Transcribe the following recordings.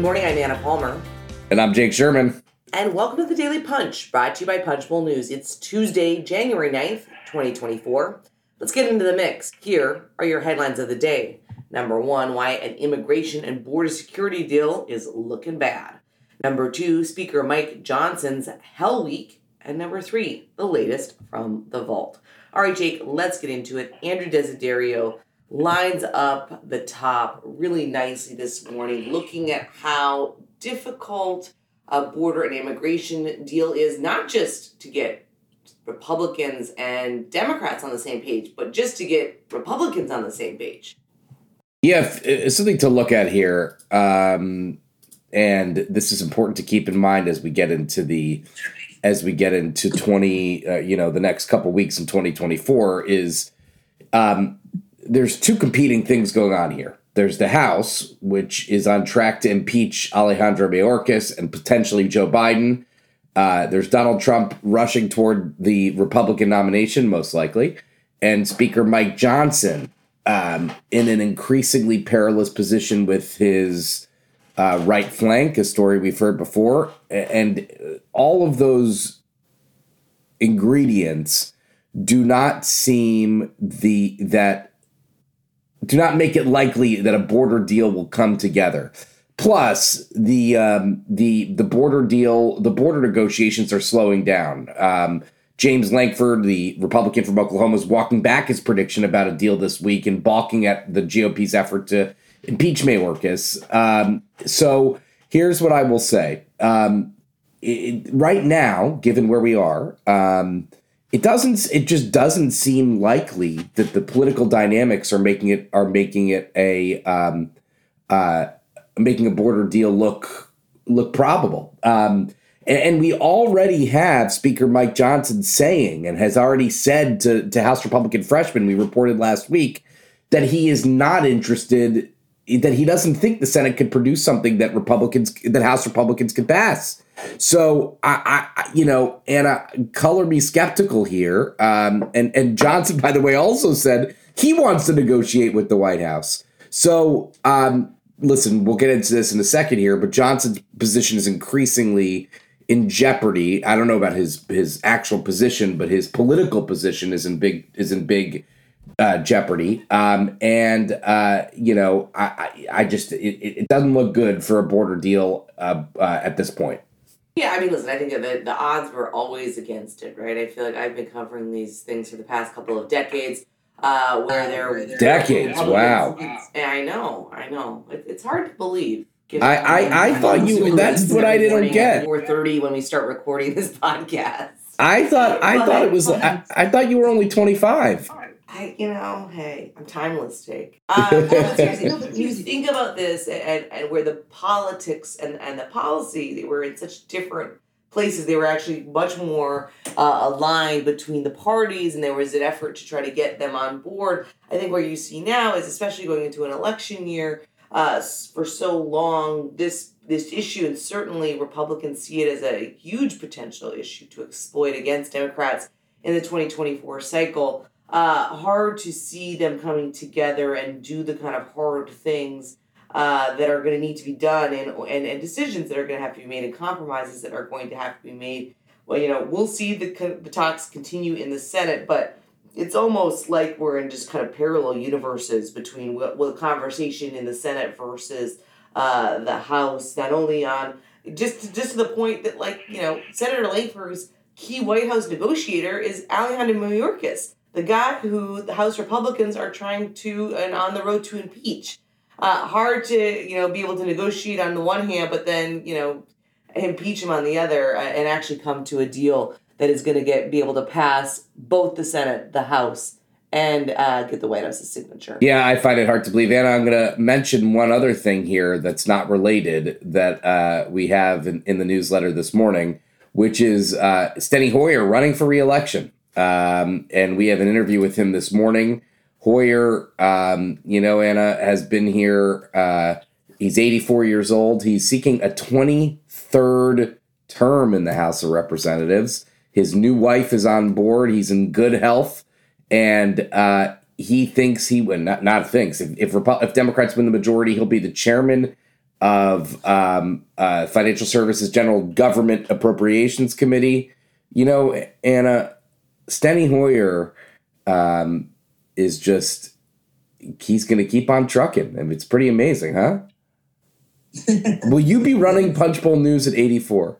Good morning, I'm Anna Palmer. And I'm Jake Sherman. And welcome to the Daily Punch, brought to you by Punchbowl News. It's Tuesday, January 9th, 2024. Let's get into the mix. Here are your headlines of the day. Number one, why an immigration and border security deal is looking bad. Number two, Speaker Mike Johnson's Hell Week. And number three, the latest from the vault. All right, Jake, let's get into it. Andrew Desiderio lines up the top really nicely this morning, looking at how difficult a border and immigration deal is, not just to get Republicans and Democrats on the same page, but just to get Republicans on the same page. Yeah, it's something to look at here. Um, and this is important to keep in mind as we get into the as we get into 20 uh, you know the next couple weeks in 2024 is um, there's two competing things going on here. There's the House, which is on track to impeach Alejandro Mayorkas and potentially Joe Biden. Uh, there's Donald Trump rushing toward the Republican nomination, most likely, and Speaker Mike Johnson um, in an increasingly perilous position with his uh, right flank, a story we've heard before. And all of those ingredients do not seem the that do not make it likely that a border deal will come together. Plus, the um, the the border deal, the border negotiations are slowing down. Um, James Lankford, the Republican from Oklahoma, is walking back his prediction about a deal this week and balking at the GOP's effort to impeach Mayorkas. Um, so here's what I will say. Um, it, right now, given where we are, um, it doesn't it just doesn't seem likely that the political dynamics are making it are making it a um, uh, making a border deal look look probable. Um, and, and, we already have Speaker Mike Johnson saying and has already said to, to House Republican freshmen we reported last week that he is not interested that he doesn't think the Senate could produce something that Republicans that House Republicans could pass. So I, I, you know, Anna, color me skeptical here. Um, and and Johnson, by the way, also said he wants to negotiate with the White House. So um, listen, we'll get into this in a second here, but Johnson's position is increasingly in jeopardy. I don't know about his his actual position, but his political position is in big is in big uh, jeopardy. Um, and uh, you know, I I, I just it, it doesn't look good for a border deal uh, uh at this point. Yeah, I mean, listen, I think the, the odds were always against it, right? I feel like I've been covering these things for the past couple of decades. Uh, where there decades, wow. And I know, I know. It, it's hard to believe. I, I, I thought you. That's what I didn't get. Four thirty when we start recording this podcast. I thought I thought it was. I, I thought you were only twenty five. I, you know, hey, I'm timeless, Jake. Um, you think about this and, and where the politics and, and the policy, they were in such different places. They were actually much more uh, aligned between the parties, and there was an effort to try to get them on board. I think what you see now is, especially going into an election year, uh, for so long, this this issue, and certainly Republicans see it as a huge potential issue to exploit against Democrats in the 2024 cycle uh, hard to see them coming together and do the kind of hard things uh, that are going to need to be done and, and, and decisions that are going to have to be made and compromises that are going to have to be made. Well, you know, we'll see the, the talks continue in the Senate, but it's almost like we're in just kind of parallel universes between what, what conversation in the Senate versus uh, the House, not only on just just to the point that like you know Senator Lankford's key White House negotiator is Alejandro Mayorkas the guy who the House Republicans are trying to and on the road to impeach. Uh, hard to you know be able to negotiate on the one hand, but then you know impeach him on the other, uh, and actually come to a deal that is going to get be able to pass both the Senate, the House, and uh, get the White House's signature. Yeah, I find it hard to believe. And I'm going to mention one other thing here that's not related that uh, we have in, in, the newsletter this morning, which is uh, Steny Hoyer running for reelection. Um, and we have an interview with him this morning. Hoyer, um, you know, Anna has been here. Uh, he's 84 years old. He's seeking a 23rd term in the House of Representatives. His new wife is on board. He's in good health, and uh, he thinks he would not not thinks if if, Repu- if Democrats win the majority, he'll be the chairman of um, uh, Financial Services General Government Appropriations Committee. You know, Anna Steny Hoyer um, is just he's going to keep on trucking. I mean, it's pretty amazing, huh? Will you be running Punchbowl News at 84?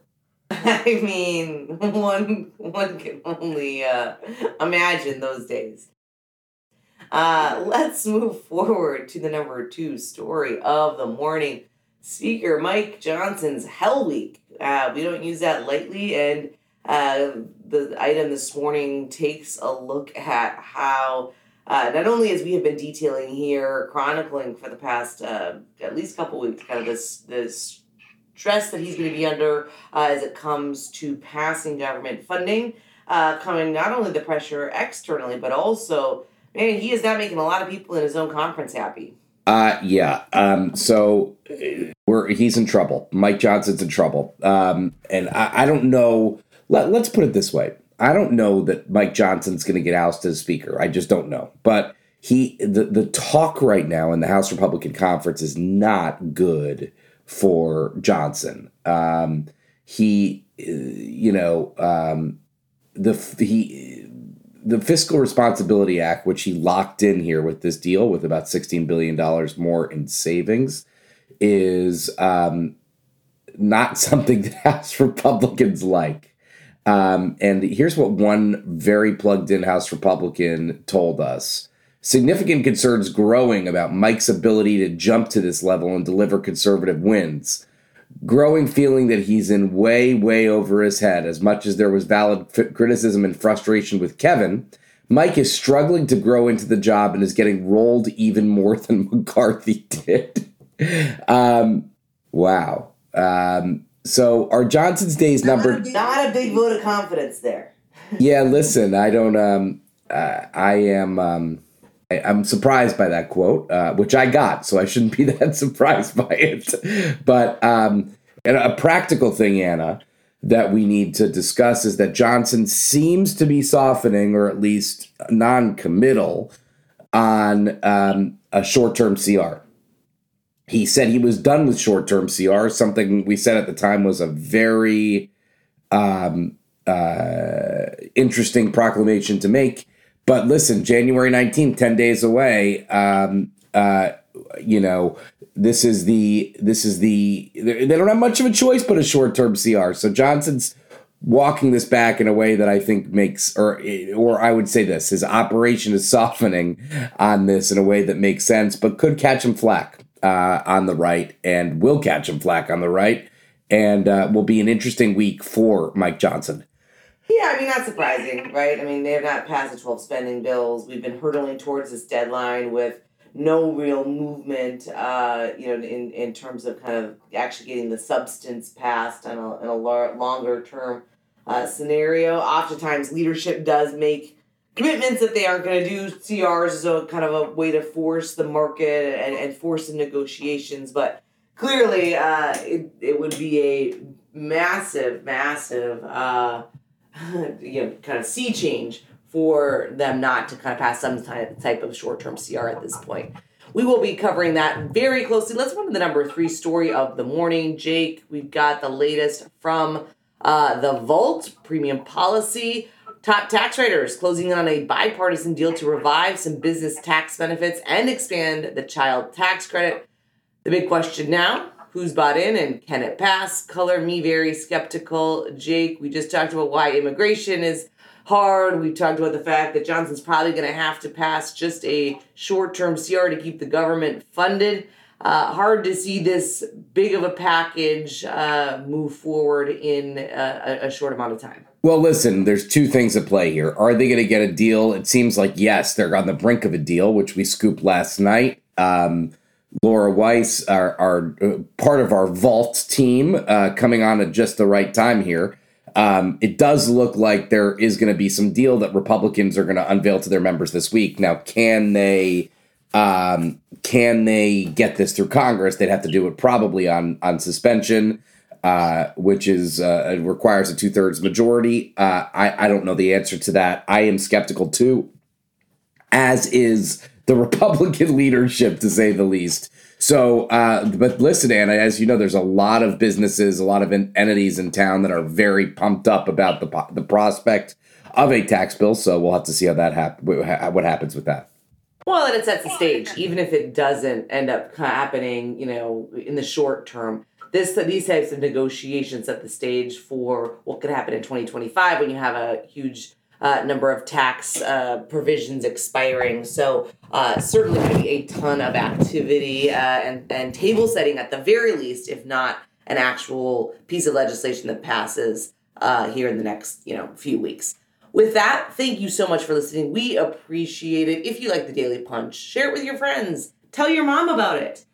I mean, one one can only uh, imagine those days. Uh, let's move forward to the number two story of the morning. Speaker Mike Johnson's Hell Week. Uh, we don't use that lightly, and uh, the item this morning takes a look at how uh, not only as we have been detailing here, chronicling for the past uh, at least couple weeks, kind of this this stress that he's going to be under uh, as it comes to passing government funding, uh, coming not only the pressure externally, but also, man, he is not making a lot of people in his own conference happy. Uh, yeah. Um, so we're he's in trouble. Mike Johnson's in trouble. Um, and I, I don't know. Let, let's put it this way. I don't know that Mike Johnson's going to get ousted as Speaker. I just don't know. But he the the talk right now in the House Republican Conference is not good for Johnson. Um, he, uh, you know, um, the he the Fiscal Responsibility Act, which he locked in here with this deal with about $16 billion more in savings, is um, not something that House Republicans like. Um, and here's what one very plugged in House Republican told us significant concerns growing about Mike's ability to jump to this level and deliver conservative wins. Growing feeling that he's in way, way over his head. As much as there was valid f- criticism and frustration with Kevin, Mike is struggling to grow into the job and is getting rolled even more than McCarthy did. um, wow. Um, so are Johnson's days numbered? Not a big vote of confidence there. yeah, listen, I don't. Um, uh, I am. Um, I, am surprised by that quote, uh, which I got, so I shouldn't be that surprised by it. But um, and a practical thing, Anna, that we need to discuss is that Johnson seems to be softening, or at least non-committal, on um, a short-term CR. He said he was done with short-term CR. Something we said at the time was a very um, uh, interesting proclamation to make but listen, January 19th, 10 days away, um, uh, you know, this is the, this is the, they don't have much of a choice but a short term CR. So Johnson's walking this back in a way that I think makes, or, or I would say this, his operation is softening on this in a way that makes sense, but could catch him flack uh, on the right and will catch him flack on the right. And uh, will be an interesting week for Mike Johnson. Yeah, I mean, not surprising, right? I mean, they have not passed the 12 spending bills. We've been hurtling towards this deadline with no real movement, uh, you know, in, in terms of kind of actually getting the substance passed in a, in a longer term uh, scenario. Oftentimes, leadership does make commitments that they aren't going to do CRs as a kind of a way to force the market and, and force the negotiations. But clearly, uh, it, it would be a massive, massive uh, you know, kind of sea change for them not to kind of pass some type of short term CR at this point. We will be covering that very closely. Let's move to the number three story of the morning. Jake, we've got the latest from uh, the Vault Premium Policy. Top tax writers closing in on a bipartisan deal to revive some business tax benefits and expand the child tax credit. The big question now who's bought in and can it pass? Color me very skeptical. Jake, we just talked about why immigration is hard. We talked about the fact that Johnson's probably going to have to pass just a short term CR to keep the government funded. Uh, hard to see this big of a package uh, move forward in a, a short amount of time. Well, listen, there's two things at play here. Are they going to get a deal? It seems like yes, they're on the brink of a deal, which we scooped last night. Um, Laura Weiss, our, our uh, part of our vault team, uh, coming on at just the right time here. Um, it does look like there is going to be some deal that Republicans are going to unveil to their members this week. Now, can they um, can they get this through Congress? They'd have to do it probably on on suspension, uh, which is uh, requires a two thirds majority. Uh, I I don't know the answer to that. I am skeptical too, as is the Republican leadership, to say the least. So, uh, but listen, Anna, as you know, there's a lot of businesses, a lot of entities in town that are very pumped up about the the prospect of a tax bill. So we'll have to see how that hap- what happens with that. Well, and it sets the stage, even if it doesn't end up happening, you know, in the short term. This these types of negotiations set the stage for what could happen in 2025 when you have a huge uh, number of tax uh, provisions expiring. So uh, certainly going to be a ton of activity uh, and and table setting at the very least, if not an actual piece of legislation that passes uh, here in the next you know few weeks. With that, thank you so much for listening. We appreciate it. If you like the Daily Punch, share it with your friends. Tell your mom about it.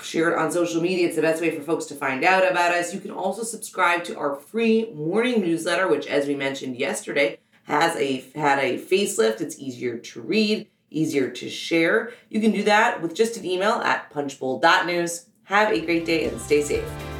Share it on social media. It's the best way for folks to find out about us. You can also subscribe to our free morning newsletter, which, as we mentioned yesterday, has a had a facelift. It's easier to read, easier to share. You can do that with just an email at punchbowl.news. Have a great day and stay safe.